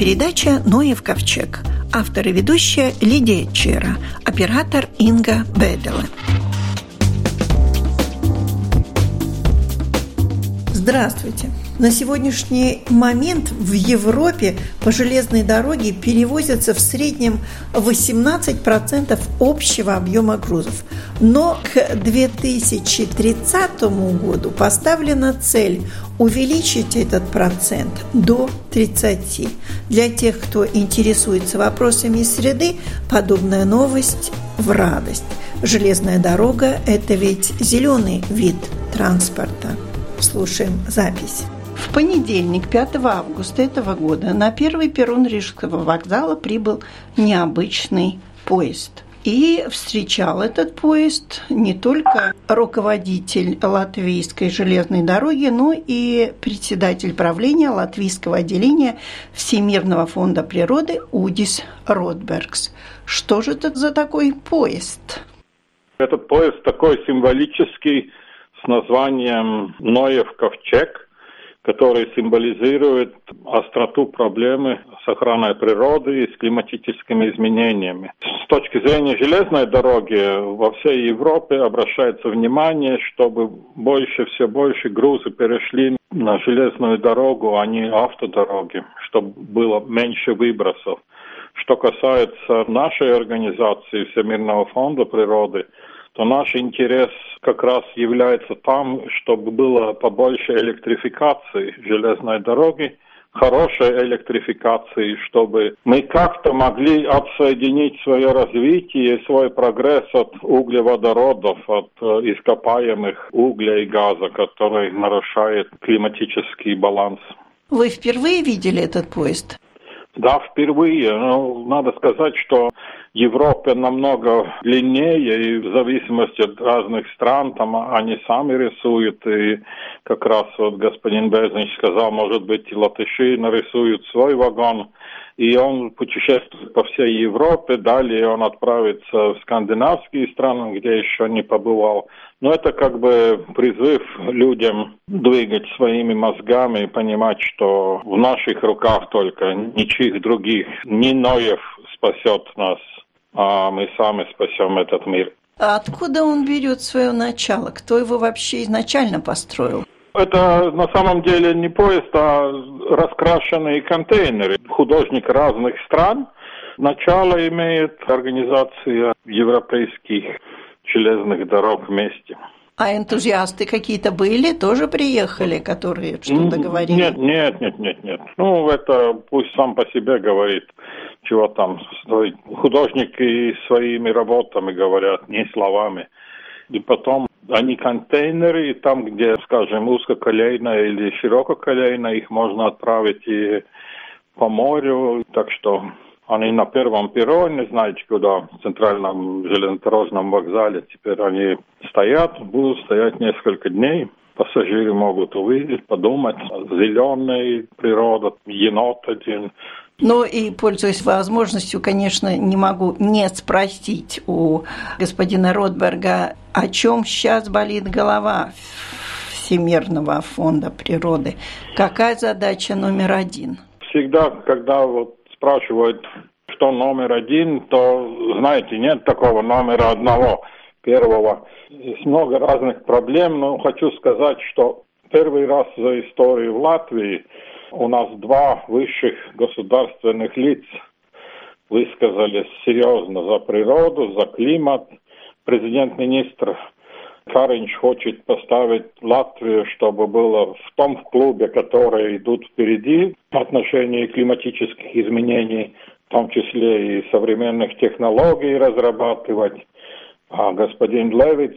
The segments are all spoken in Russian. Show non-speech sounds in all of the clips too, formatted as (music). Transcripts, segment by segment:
передача «Ноев ковчег». Автор и ведущая Лидия Чера, оператор Инга Бедела. Здравствуйте! На сегодняшний момент в Европе по железной дороге перевозятся в среднем 18% общего объема грузов. Но к 2030 году поставлена цель увеличить этот процент до 30. Для тех, кто интересуется вопросами среды, подобная новость в радость. Железная дорога – это ведь зеленый вид транспорта. Слушаем запись. В понедельник, 5 августа этого года, на первый перрон Рижского вокзала прибыл необычный поезд. И встречал этот поезд не только руководитель Латвийской железной дороги, но и председатель правления Латвийского отделения Всемирного фонда природы Удис Ротбергс. Что же это за такой поезд? Этот поезд такой символический с названием «Ноев ковчег», который символизирует остроту проблемы с охраной природы и с климатическими изменениями. С точки зрения железной дороги во всей Европе обращается внимание, чтобы больше, все больше грузы перешли на железную дорогу, а не автодороги, чтобы было меньше выбросов. Что касается нашей организации Всемирного фонда природы, то наш интерес как раз является там, чтобы было побольше электрификации железной дороги, хорошей электрификации, чтобы мы как-то могли отсоединить свое развитие, свой прогресс от углеводородов, от э, ископаемых угля и газа, который нарушает климатический баланс. Вы впервые видели этот поезд? Да, впервые. Ну, надо сказать, что Европа намного длиннее, и в зависимости от разных стран, там они сами рисуют, и как раз вот господин Безнич сказал, может быть, и латыши нарисуют свой вагон, и он путешествует по всей Европе, далее он отправится в скандинавские страны, где еще не побывал. Но это как бы призыв людям двигать своими мозгами и понимать, что в наших руках только ничьих других, ни Ноев спасет нас, а мы сами спасем этот мир. А откуда он берет свое начало? Кто его вообще изначально построил? Это на самом деле не поезд, а раскрашенные контейнеры. Художник разных стран. Начало имеет организация европейских железных дорог вместе. А энтузиасты какие-то были, тоже приехали, которые что-то говорили? Нет, нет, нет, нет, нет. Ну, это пусть сам по себе говорит, чего там. Художники своими работами говорят, не словами. И потом они контейнеры, и там, где, скажем, узкоколейно или ширококолейно, их можно отправить и по морю. Так что они на первом перроне, знаете, куда, в центральном железнодорожном вокзале, теперь они стоят, будут стоять несколько дней. Пассажиры могут увидеть, подумать, зеленая природа, енот один, ну и, пользуясь возможностью, конечно, не могу не спросить у господина Ротберга, о чем сейчас болит голова Всемирного фонда природы. Какая задача номер один? Всегда, когда вот спрашивают, что номер один, то, знаете, нет такого номера одного, первого. Есть много разных проблем, но хочу сказать, что первый раз за историю в Латвии у нас два высших государственных лиц высказались серьезно за природу, за климат. Президент-министр Каринч хочет поставить Латвию, чтобы было в том клубе, которые идут впереди в отношении климатических изменений, в том числе и современных технологий разрабатывать. А господин Левиц,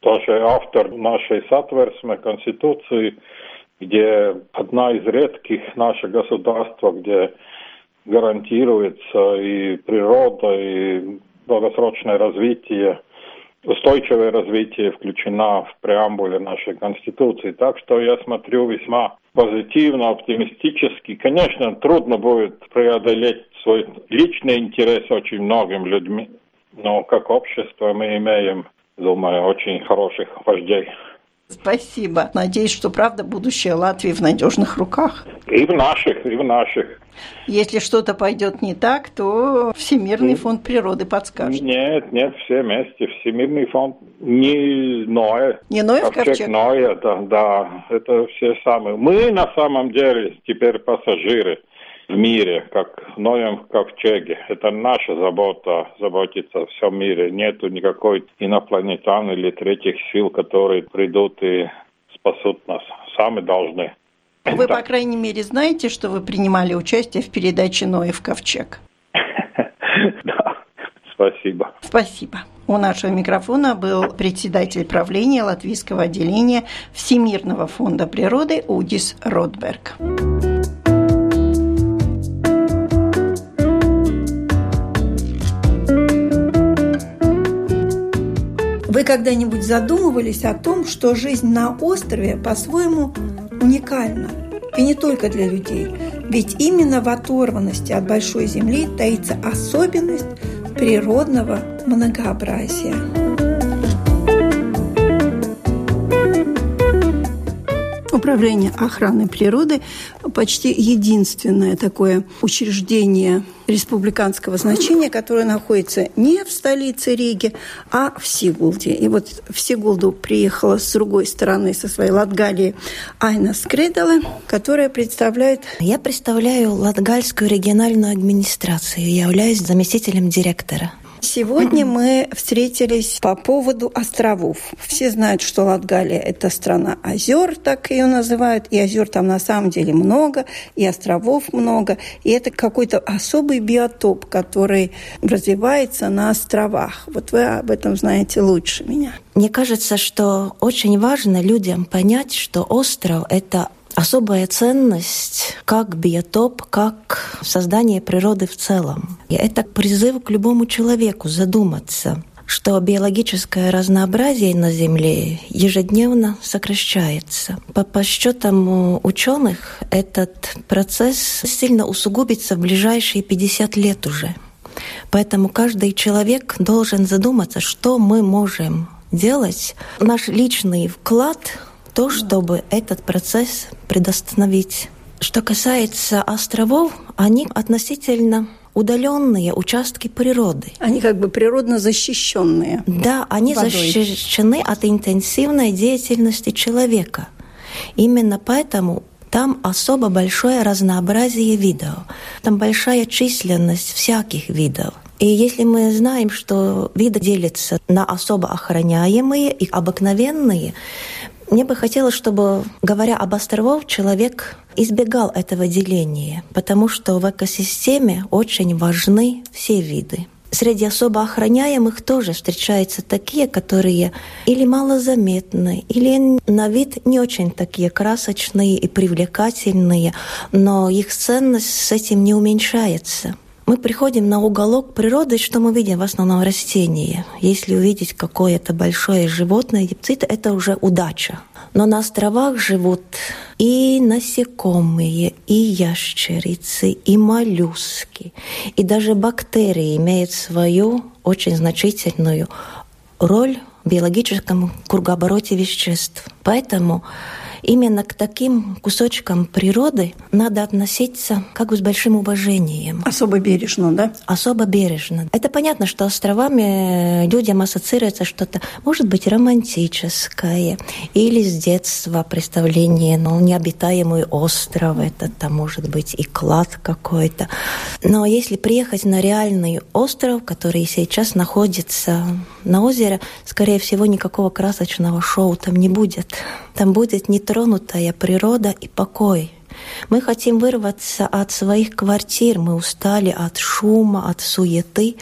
тоже автор нашей сатверсмы Конституции, где одна из редких наших государств, где гарантируется и природа, и долгосрочное развитие, устойчивое развитие включена в преамбуле нашей Конституции. Так что я смотрю весьма позитивно, оптимистически. Конечно, трудно будет преодолеть свой личный интерес очень многим людьми, но как общество мы имеем, думаю, очень хороших вождей. Спасибо. Надеюсь, что правда будущее Латвии в надежных руках. И в наших, и в наших. Если что-то пойдет не так, то Всемирный фонд природы подскажет. Нет, нет, все вместе. Всемирный фонд не Ноэ. Не Ноэ в ковчег? Ноэ, да, да, это все самые. Мы на самом деле теперь пассажиры в мире, как в Ноем ковчеге. Это наша забота, заботиться о всем мире. Нету никакой инопланетян или третьих сил, которые придут и спасут нас. Сами должны. Вы, по крайней мере, знаете, что вы принимали участие в передаче «Ноев ковчег»? (laughs) Да, спасибо. Спасибо. У нашего микрофона был председатель правления латвийского отделения Всемирного фонда природы Удис Ротберг. Когда-нибудь задумывались о том, что жизнь на острове по-своему уникальна? И не только для людей. Ведь именно в оторванности от большой земли таится особенность природного многообразия. Управление охраны природы почти единственное такое учреждение республиканского значения, которое находится не в столице Риги, а в Сигулде. И вот в Сигулду приехала с другой стороны, со своей Латгалии, Айна Скредала, которая представляет... Я представляю Латгальскую региональную администрацию, я являюсь заместителем директора. Сегодня (clears throat) мы встретились по поводу островов. Все знают, что Латгалия – это страна озер, так ее называют, и озер там на самом деле много, и островов много, и это какой-то особый биотоп, который развивается на островах. Вот вы об этом знаете лучше меня. Мне кажется, что очень важно людям понять, что остров – это особая ценность как биотоп, как создание природы в целом. И это призыв к любому человеку задуматься, что биологическое разнообразие на Земле ежедневно сокращается. По подсчетам ученых, этот процесс сильно усугубится в ближайшие 50 лет уже. Поэтому каждый человек должен задуматься, что мы можем делать. Наш личный вклад то, чтобы этот процесс предостановить. Что касается островов, они относительно удаленные участки природы. Они как бы природно защищенные. Да, они водой. защищены от интенсивной деятельности человека. Именно поэтому там особо большое разнообразие видов. Там большая численность всяких видов. И если мы знаем, что виды делятся на особо охраняемые и обыкновенные, мне бы хотелось, чтобы, говоря об островах, человек избегал этого деления, потому что в экосистеме очень важны все виды. Среди особо охраняемых тоже встречаются такие, которые или малозаметны, или на вид не очень такие красочные и привлекательные, но их ценность с этим не уменьшается. Мы приходим на уголок природы, что мы видим в основном растения. Если увидеть какое-то большое животное, гипцит, это уже удача. Но на островах живут и насекомые, и ящерицы, и моллюски, и даже бактерии имеют свою очень значительную роль в биологическом кругообороте веществ. Поэтому именно к таким кусочкам природы надо относиться как бы с большим уважением. Особо бережно, да? Особо бережно. Это понятно, что островами людям ассоциируется что-то, может быть, романтическое, или с детства представление, ну, необитаемый остров, это там может быть и клад какой-то. Но если приехать на реальный остров, который сейчас находится на озере, скорее всего, никакого красочного шоу там не будет. Там будет нетронутая природа и покой. Мы хотим вырваться от своих квартир, мы устали от шума, от суеты.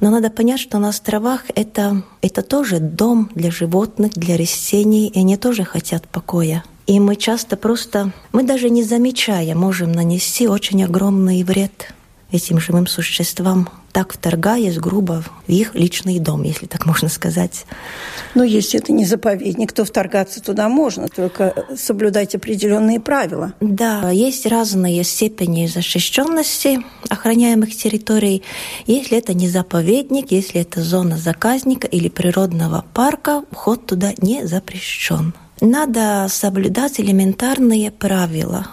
Но надо понять, что на островах это, это тоже дом для животных, для растений, и они тоже хотят покоя. И мы часто просто, мы даже не замечая, можем нанести очень огромный вред этим живым существам так вторгаясь грубо в их личный дом, если так можно сказать. Но если это не заповедник, то вторгаться туда можно, только соблюдать определенные правила. Да, есть разные степени защищенности охраняемых территорий. Если это не заповедник, если это зона заказника или природного парка, вход туда не запрещен. надо соблюдать элементарные правила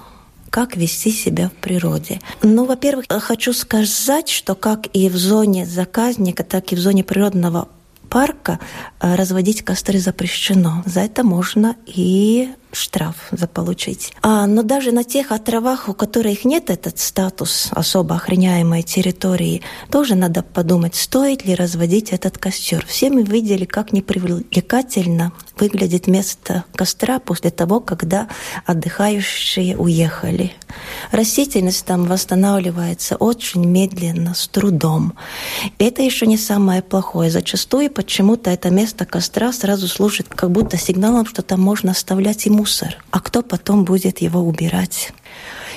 как вести себя в природе. Ну, во-первых, хочу сказать, что как и в зоне заказника, так и в зоне природного парка э, разводить костры запрещено. За это можно и штраф заполучить. А, но даже на тех островах, у которых нет этот статус особо охраняемой территории, тоже надо подумать, стоит ли разводить этот костер. Все мы видели, как непривлекательно выглядит место костра после того, когда отдыхающие уехали. Растительность там восстанавливается очень медленно, с трудом. Это еще не самое плохое. Зачастую почему-то это место костра сразу служит как будто сигналом, что там можно оставлять ему мусор, а кто потом будет его убирать?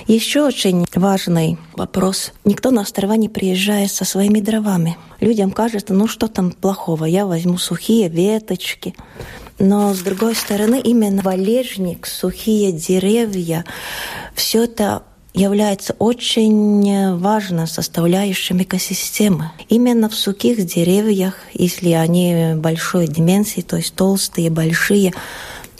Еще очень важный вопрос. Никто на острова не приезжает со своими дровами. Людям кажется, ну что там плохого, я возьму сухие веточки. Но с другой стороны, именно валежник, сухие деревья, все это является очень важной составляющей экосистемы. Именно в сухих деревьях, если они большой дименсии, то есть толстые, большие,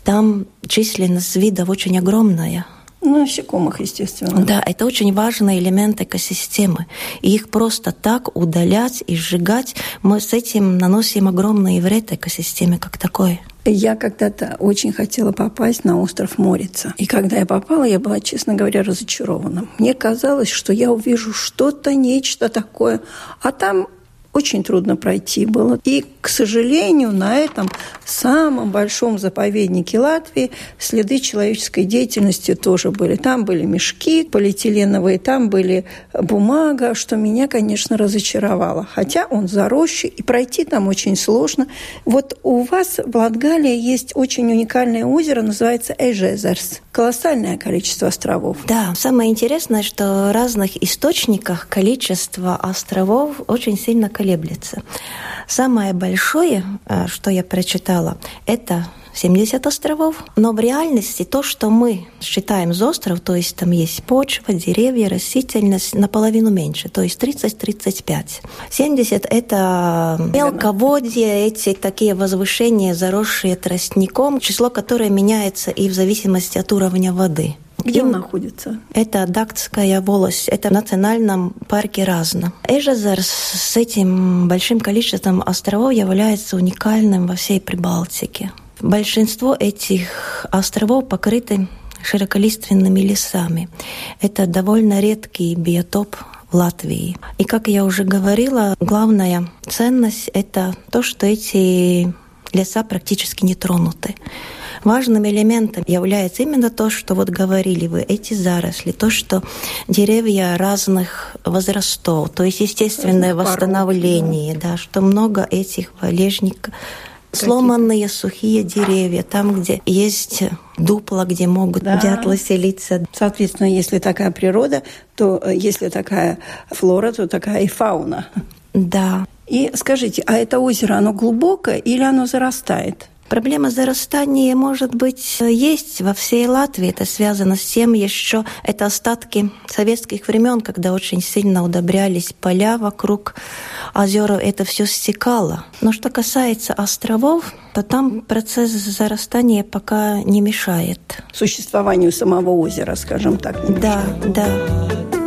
там численность видов очень огромная. Ну, насекомых, естественно. Да, это очень важный элемент экосистемы. И их просто так удалять и сжигать, мы с этим наносим огромный вред экосистеме как такой. Я когда-то очень хотела попасть на остров Морица. И когда я попала, я была, честно говоря, разочарована. Мне казалось, что я увижу что-то, нечто такое. А там очень трудно пройти было. И, к сожалению, на этом самом большом заповеднике Латвии следы человеческой деятельности тоже были. Там были мешки полиэтиленовые, там были бумага, что меня, конечно, разочаровало. Хотя он заросший, и пройти там очень сложно. Вот у вас в Латгалии есть очень уникальное озеро, называется Эжезерс. Колоссальное количество островов. Да, самое интересное, что в разных источниках количество островов очень сильно колеблется. Самое большое, э, что я прочитала, это 70 островов, но в реальности то, что мы считаем за остров, то есть там есть почва, деревья, растительность, наполовину меньше, то есть 30-35. 70 – это мелководье, эти такие возвышения, заросшие тростником, число которое меняется и в зависимости от уровня воды. Где он находится? Это Дактская волость. Это в национальном парке Разно. Эжазер с этим большим количеством островов является уникальным во всей Прибалтике. Большинство этих островов покрыты широколиственными лесами. Это довольно редкий биотоп в Латвии. И, как я уже говорила, главная ценность – это то, что эти леса практически не тронуты. Важным элементом является именно то, что вот говорили вы, эти заросли, то, что деревья разных возрастов, то есть естественное восстановление, да, что много этих валежников сломанные сухие деревья, там, где есть дупла, где могут да. дятлы селиться. Соответственно, если такая природа, то э, если такая флора, то такая и фауна. Да. И скажите, а это озеро, оно глубокое или оно зарастает? Проблема зарастания, может быть, есть во всей Латвии. Это связано с тем еще, это остатки советских времен, когда очень сильно удобрялись поля вокруг озера, это все стекало. Но что касается островов, то там процесс зарастания пока не мешает. Существованию самого озера, скажем так. Не да, мешает. да.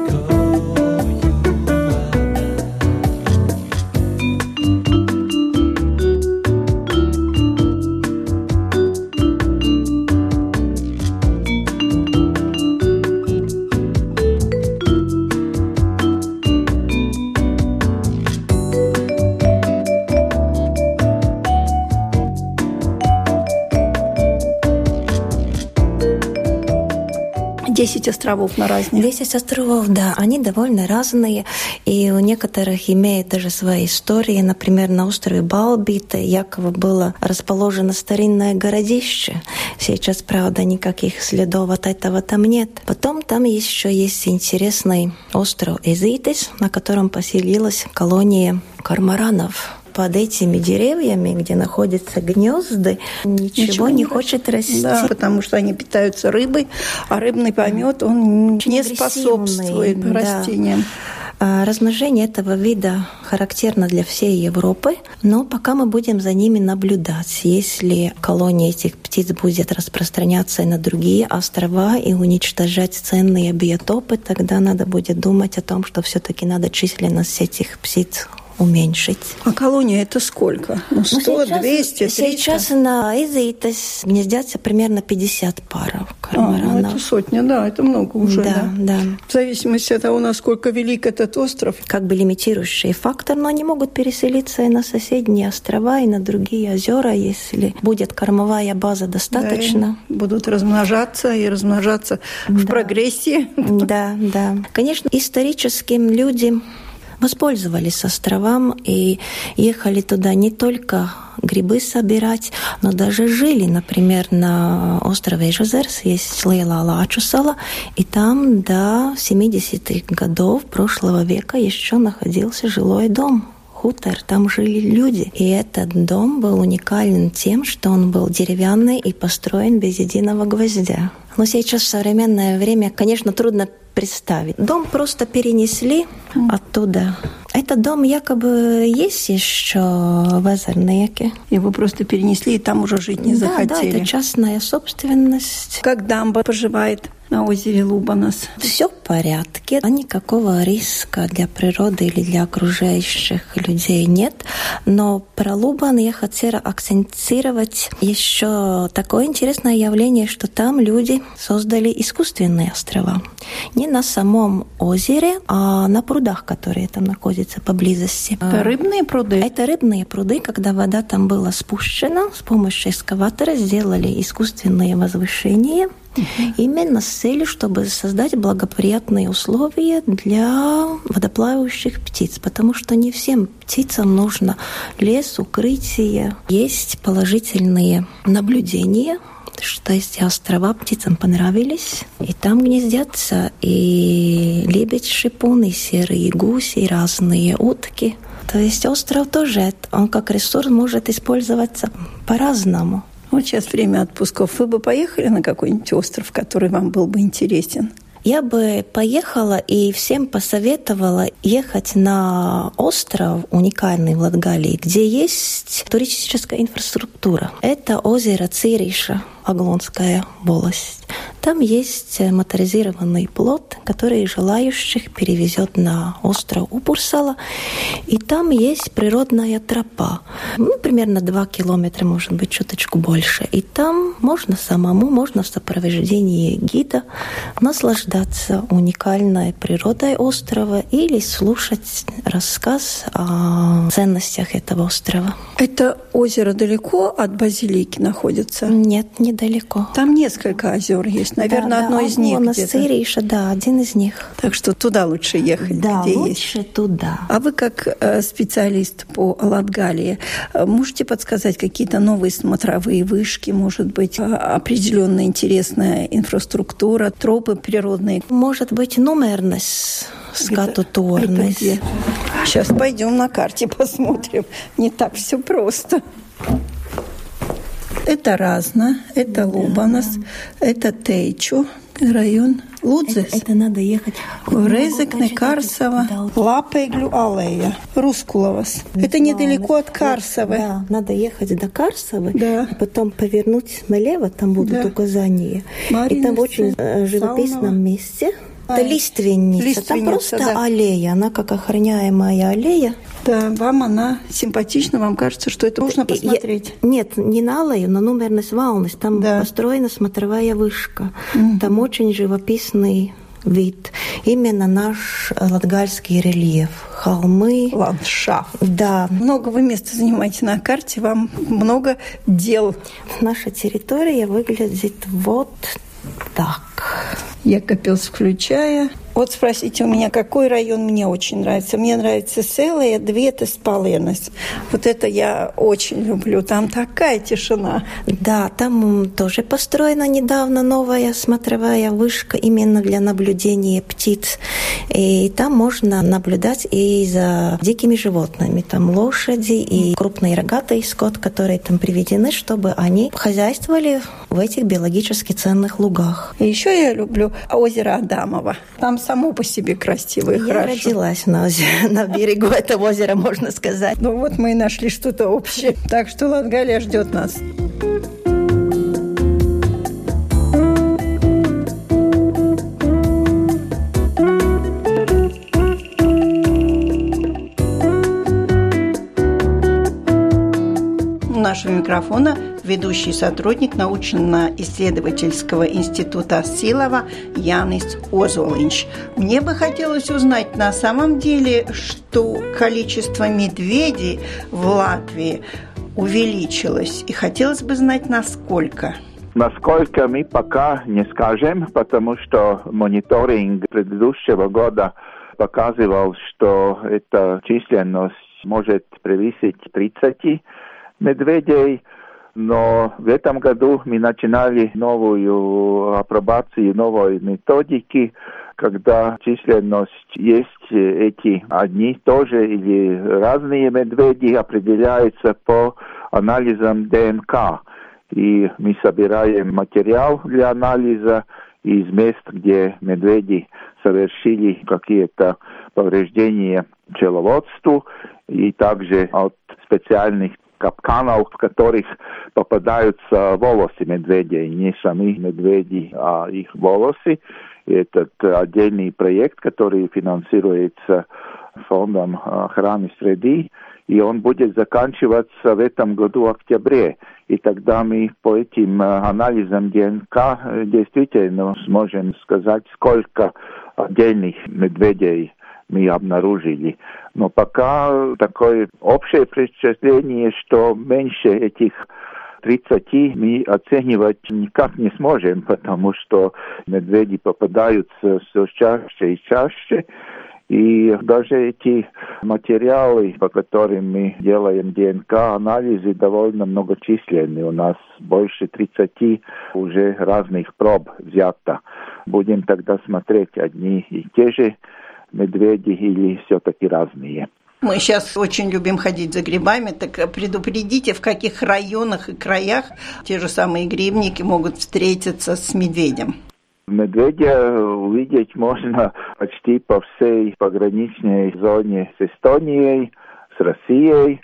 Десять островов на разные. Десять островов, да. Они довольно разные. И у некоторых имеют даже свои истории. Например, на острове Балбита якобы было расположено старинное городище. Сейчас, правда, никаких следов от этого там нет. Потом там еще есть интересный остров Эзитис, на котором поселилась колония кармаранов под этими деревьями, где находятся гнезды, ничего, ничего не хочет расти. Да, потому что они питаются рыбой, а рыбный помет, он Очень не способствует да. растениям. А размножение этого вида характерно для всей Европы, но пока мы будем за ними наблюдать. Если колония этих птиц будет распространяться и на другие острова и уничтожать ценные биотопы, тогда надо будет думать о том, что все-таки надо численность этих птиц уменьшить. А колония это сколько? Ну, 100, ну, сейчас, 200, 300? Сейчас на Изиитес гнездятся примерно 50 паров корморанов. А, ну это сотня, да, это много уже. Да, да, да. В зависимости от того, насколько велик этот остров. Как бы лимитирующий фактор, но они могут переселиться и на соседние острова, и на другие озера, если будет кормовая база достаточно. Да, будут размножаться и размножаться да. в прогрессии. Да, да. Конечно, историческим людям воспользовались островом и ехали туда не только грибы собирать, но даже жили, например, на острове Жозерс есть Лейла Лачусала, и там до 70-х годов прошлого века еще находился жилой дом хутор, там жили люди. И этот дом был уникален тем, что он был деревянный и построен без единого гвоздя. Но сейчас в современное время, конечно, трудно представить. Дом просто перенесли mm. оттуда. Этот дом якобы есть еще в Азернеке. Его просто перенесли и там уже жить не да, захотели. Да, это частная собственность. Как дамба поживает? На озере Лубанас? Все в порядке. Никакого риска для природы или для окружающих людей нет. Но про Лубан я хотела акцентировать еще такое интересное явление, что там люди создали искусственные острова. Не на самом озере, а на прудах, которые там находятся поблизости. Это рыбные пруды? Это рыбные пруды, когда вода там была спущена, с помощью эскаватора сделали искусственные возвышения Именно с целью, чтобы создать благоприятные условия для водоплавающих птиц, потому что не всем птицам нужно лес, укрытие. Есть положительные наблюдения что эти острова птицам понравились. И там гнездятся и лебедь шипун, и серые гуси, и разные утки. То есть остров тоже, он как ресурс может использоваться по-разному. Вот сейчас время отпусков. Вы бы поехали на какой-нибудь остров, который вам был бы интересен? Я бы поехала и всем посоветовала ехать на остров уникальный в Латгалии, где есть туристическая инфраструктура. Это озеро Цириша, Аглонская волость. Там есть моторизированный плот, который желающих перевезет на остров Упурсала. И там есть природная тропа. Ну, примерно 2 километра, может быть, чуточку больше. И там можно самому, можно в сопровождении гида наслаждаться уникальной природой острова или слушать рассказ о ценностях этого острова. Это озеро далеко от Базилики находится? Нет, недалеко. Там несколько озер есть. Наверное, да, одно да, из них где-то. да, один из них. Так что туда лучше ехать, да, где лучше есть. туда. А вы как э, специалист по Латгалии э, можете подсказать какие-то новые смотровые вышки, может быть, э, определенная интересная инфраструктура, тропы природные? Может быть, номерность скатуторность. Сейчас пойдем на карте посмотрим. Не так все просто. Это Разно, это Лубанас, это Тейчу, район Лудзес. Это, это надо ехать в Резекне, Карсово, Лапеглю, Аллея, Рускуловас. Это недалеко от Карсовы. Да, надо ехать до Карсовы, да. а потом повернуть налево, там будут да. указания. Марина, И там в очень э, живописном месте это лиственница. лиственница. Там просто да. аллея. Она как охраняемая аллея. Да, вам она симпатична, вам кажется, что это нужно посмотреть. Я, нет, не на аллею, но номерность волность. Там да. построена смотровая вышка. Угу. Там очень живописный вид. Именно наш латгальский рельеф. Холмы. Ландшафт. Да. Много вы места занимаете на карте, вам много дел. Наша территория выглядит вот так. Я копился, включая. Вот спросите у меня, какой район мне очень нравится. Мне нравится Селая, Двета, Спаленос. Вот это я очень люблю. Там такая тишина. Да, там тоже построена недавно новая смотровая вышка именно для наблюдения птиц. И там можно наблюдать и за дикими животными. Там лошади и крупный рогатый скот, которые там приведены, чтобы они хозяйствовали в этих биологически ценных лугах. И еще я люблю озеро Адамово. Там само по себе красиво и Я хорошо. родилась на, озере, (laughs) на берегу этого озера, можно сказать. Ну вот мы и нашли что-то общее. Так что Латгалия ждет нас. Нашего микрофона ведущий сотрудник научно-исследовательского института Силова Янис Озолинч. Мне бы хотелось узнать на самом деле, что количество медведей в Латвии увеличилось. И хотелось бы знать, насколько. Насколько мы пока не скажем, потому что мониторинг предыдущего года показывал, что эта численность может превысить 30 медведей. Но в этом году мы начинали новую апробацию новой методики, когда численность есть эти одни тоже или разные медведи определяются по анализам ДНК. И мы собираем материал для анализа из мест, где медведи совершили какие-то повреждения пчеловодству, и также от специальных капканов, в которых попадаются волосы медведей, не сами медведи, а их волосы. Этот отдельный проект, который финансируется фондом охраны среды, и он будет заканчиваться в этом году в октябре. И тогда мы по этим анализам ДНК действительно сможем сказать, сколько отдельных медведей мы обнаружили. Но пока такое общее впечатление, что меньше этих 30 мы оценивать никак не сможем, потому что медведи попадаются все чаще и чаще. И даже эти материалы, по которым мы делаем ДНК-анализы, довольно многочисленные. У нас больше 30 уже разных проб взято. Будем тогда смотреть одни и те же медведи или все-таки разные. Мы сейчас очень любим ходить за грибами, так предупредите, в каких районах и краях те же самые грибники могут встретиться с медведем. Медведя увидеть можно почти по всей пограничной зоне с Эстонией, с Россией.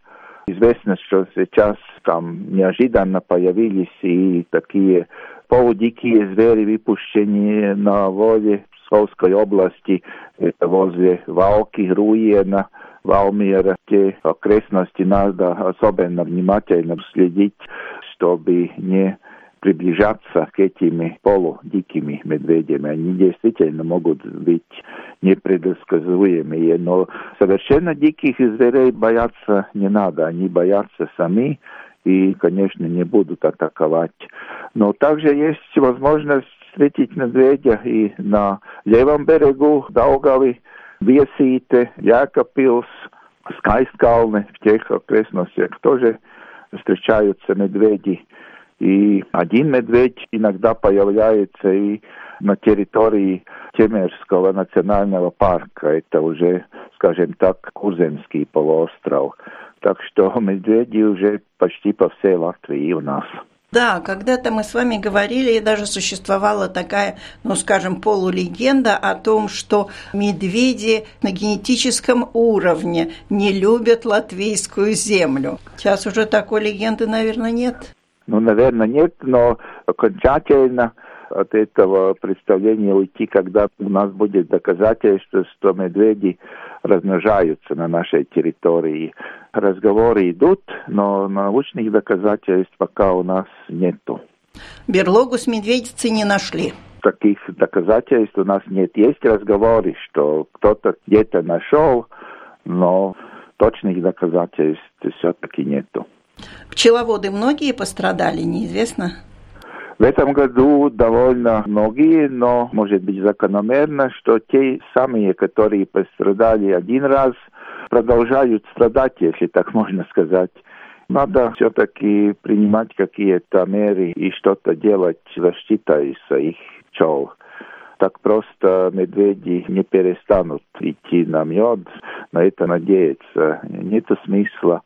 Известно, что сейчас там неожиданно появились и такие полудикие звери, выпущенные на воле области, это возле Валки, Руена, Валмира. Те окрестности надо особенно внимательно следить, чтобы не приближаться к этими полудикими медведями. Они действительно могут быть непредсказуемые, но совершенно диких зверей бояться не надо. Они боятся сами и, конечно, не будут атаковать. Но также есть возможность встретить медведя и на левом берегу Даугавы, Viesīte, Jēkabpils, Skaistkalne, в тех окрестностях тоже встречаются медведи. И один медведь иногда появляется и на территории Темерского национального парка. Это уже, скажем так, Куземский полуостров. Так что медведи уже почти по всей Латвии у нас. Да, когда-то мы с вами говорили, и даже существовала такая, ну, скажем, полулегенда о том, что медведи на генетическом уровне не любят латвийскую землю. Сейчас уже такой легенды, наверное, нет. Ну, наверное, нет, но окончательно от этого представления уйти, когда у нас будет доказательство, что медведи размножаются на нашей территории. Разговоры идут, но научных доказательств пока у нас нету. Берлогу с медведицей не нашли. Таких доказательств у нас нет. Есть разговоры, что кто-то где-то нашел, но точных доказательств все-таки нету. Пчеловоды многие пострадали, неизвестно? В этом году довольно многие, но может быть закономерно, что те самые, которые пострадали один раз, продолжают страдать, если так (laughs) можно сказать. Надо все-таки принимать какие-то меры и что-то делать защитой своих пчел. Так просто медведи не перестанут идти на мед, на это надеяться. Нет смысла.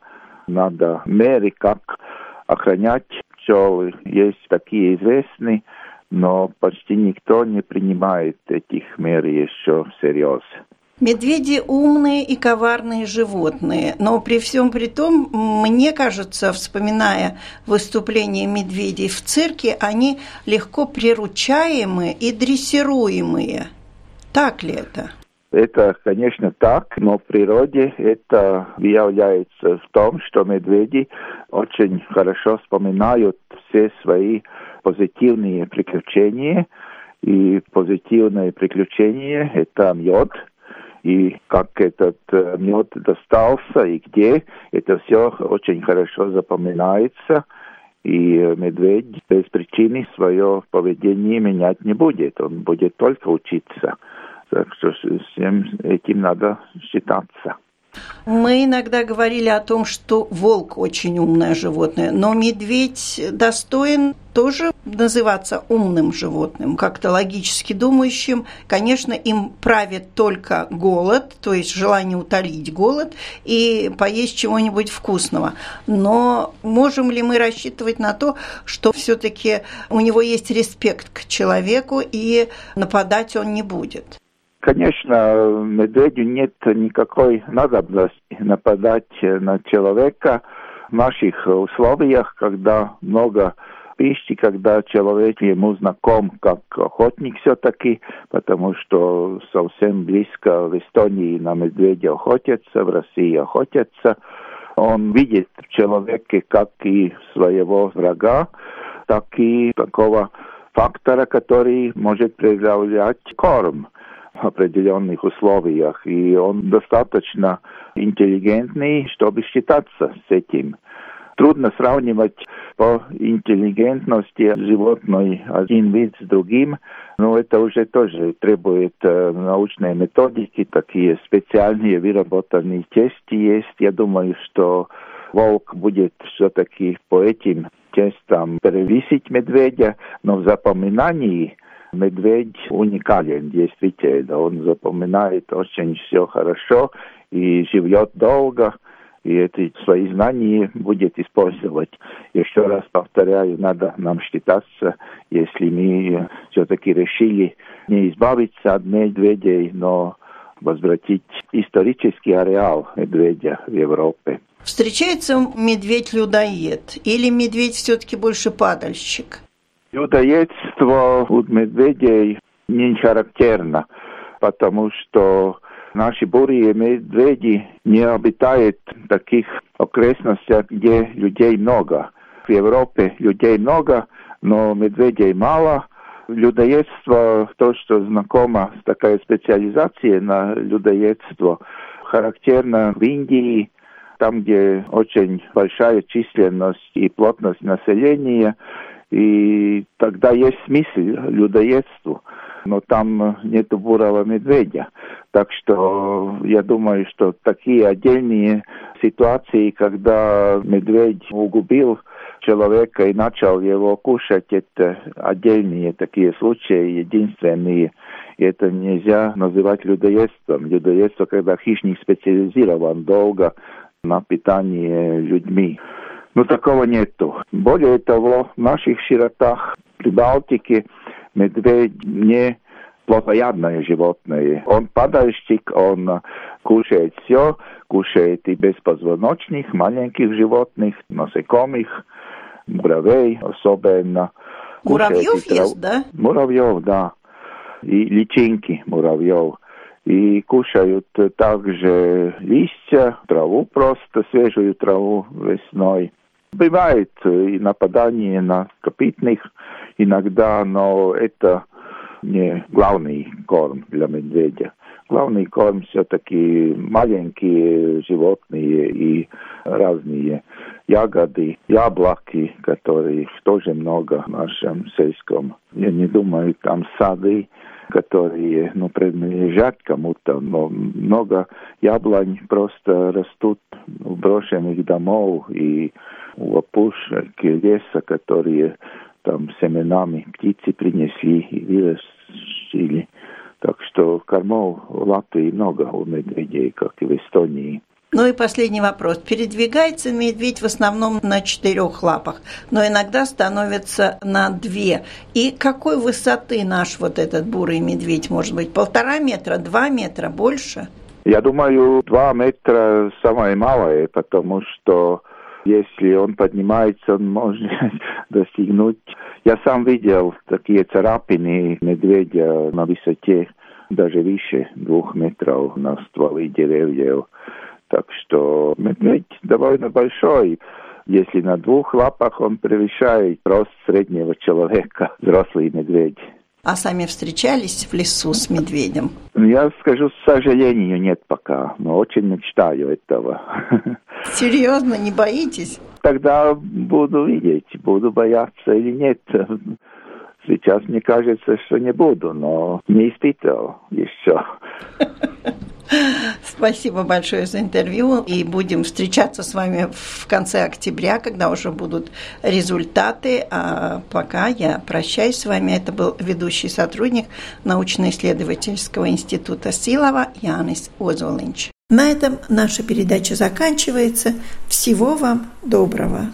Надо меры, как охранять пчелы. Есть такие известные, но почти никто не принимает этих мер еще всерьез. Медведи умные и коварные животные, но при всем при том, мне кажется, вспоминая выступления медведей в цирке, они легко приручаемые и дрессируемые. Так ли это? Это, конечно, так, но в природе это является в том, что медведи очень хорошо вспоминают все свои позитивные приключения, и позитивные приключения – это мед, и как этот э, мед достался и где, это все очень хорошо запоминается. И медведь без причины свое поведение менять не будет, он будет только учиться. Так что всем этим надо считаться. Мы иногда говорили о том, что волк очень умное животное, но медведь достоин тоже называться умным животным, как-то логически думающим. Конечно, им правит только голод, то есть желание утолить голод и поесть чего-нибудь вкусного. Но можем ли мы рассчитывать на то, что все-таки у него есть респект к человеку и нападать он не будет? Конечно, медведю нет никакой надобности нападать на человека в наших условиях, когда много пищи, когда человек ему знаком как охотник все-таки, потому что совсем близко в Эстонии на медведя охотятся, в России охотятся. Он видит в человеке как и своего врага, так и такого фактора, который может проявлять корм определенных условиях, и он достаточно интеллигентный, чтобы считаться с этим. Трудно сравнивать по интеллигентности животной один вид с другим, но это уже тоже требует э, научной методики, такие специальные выработанные тесты есть. Я думаю, что волк будет все-таки по этим тестам перевесить медведя, но в запоминании медведь уникален, действительно. Он запоминает очень все хорошо и живет долго, и эти свои знания будет использовать. Еще раз повторяю, надо нам считаться, если мы все-таки решили не избавиться от медведей, но возвратить исторический ареал медведя в Европе. Встречается медведь-людоед или медведь все-таки больше падальщик? Людоедство у медведей не характерно, потому что наши бурые медведи не обитают в таких окрестностях, где людей много. В Европе людей много, но медведей мало. Людоедство, то, что знакомо с такой специализацией на людоедство, характерно в Индии, там, где очень большая численность и плотность населения, и тогда есть смысл людоедству, но там нет бурого медведя. Так что я думаю, что такие отдельные ситуации, когда медведь угубил человека и начал его кушать, это отдельные такие случаи, единственные. И это нельзя называть людоедством. Людоедство, когда хищник специализирован долго на питании людьми. Но такого нету. Более того, в наших широтах Прибалтики медведь не плотоядное животное. Он падальщик, он кушает все, кушает и беспозвоночных, маленьких животных, насекомых, муравей особенно. Муравьев ест, да? Муравьев, да. И личинки муравьев. И кушают также листья, траву просто, свежую траву весной. Бывает и нападание на копытных иногда, но это не главный корм для медведя. Главный корм все-таки маленькие животные и разные ягоды, яблоки, которых тоже много в нашем сельском. Я не думаю, там сады, которые ну, принадлежат кому-то, но много яблонь просто растут в брошенных домов и у опушек леса, которые там семенами птицы принесли и вырастили. Так что кормов в Латвии много у медведей, как и в Эстонии. Ну и последний вопрос. Передвигается медведь в основном на четырех лапах, но иногда становится на две. И какой высоты наш вот этот бурый медведь может быть? Полтора метра, два метра, больше? Я думаю, два метра самое малое, потому что если он поднимается, он может (laughs) достигнуть. Я сам видел такие царапины медведя на высоте даже выше двух метров на стволы деревьев. Так что медведь довольно большой. Если на двух лапах он превышает рост среднего человека, (laughs) взрослый медведь. А сами встречались в лесу с медведем? Я скажу, к сожалению, нет пока, но очень мечтаю этого. (laughs) Серьезно, не боитесь? Тогда буду видеть, буду бояться или нет. Сейчас мне кажется, что не буду, но не испытывал еще. (laughs) Спасибо большое за интервью. И будем встречаться с вами в конце октября, когда уже будут результаты. А пока я прощаюсь с вами. Это был ведущий сотрудник научно-исследовательского института Силова Янис Озолинч. На этом наша передача заканчивается. Всего вам доброго.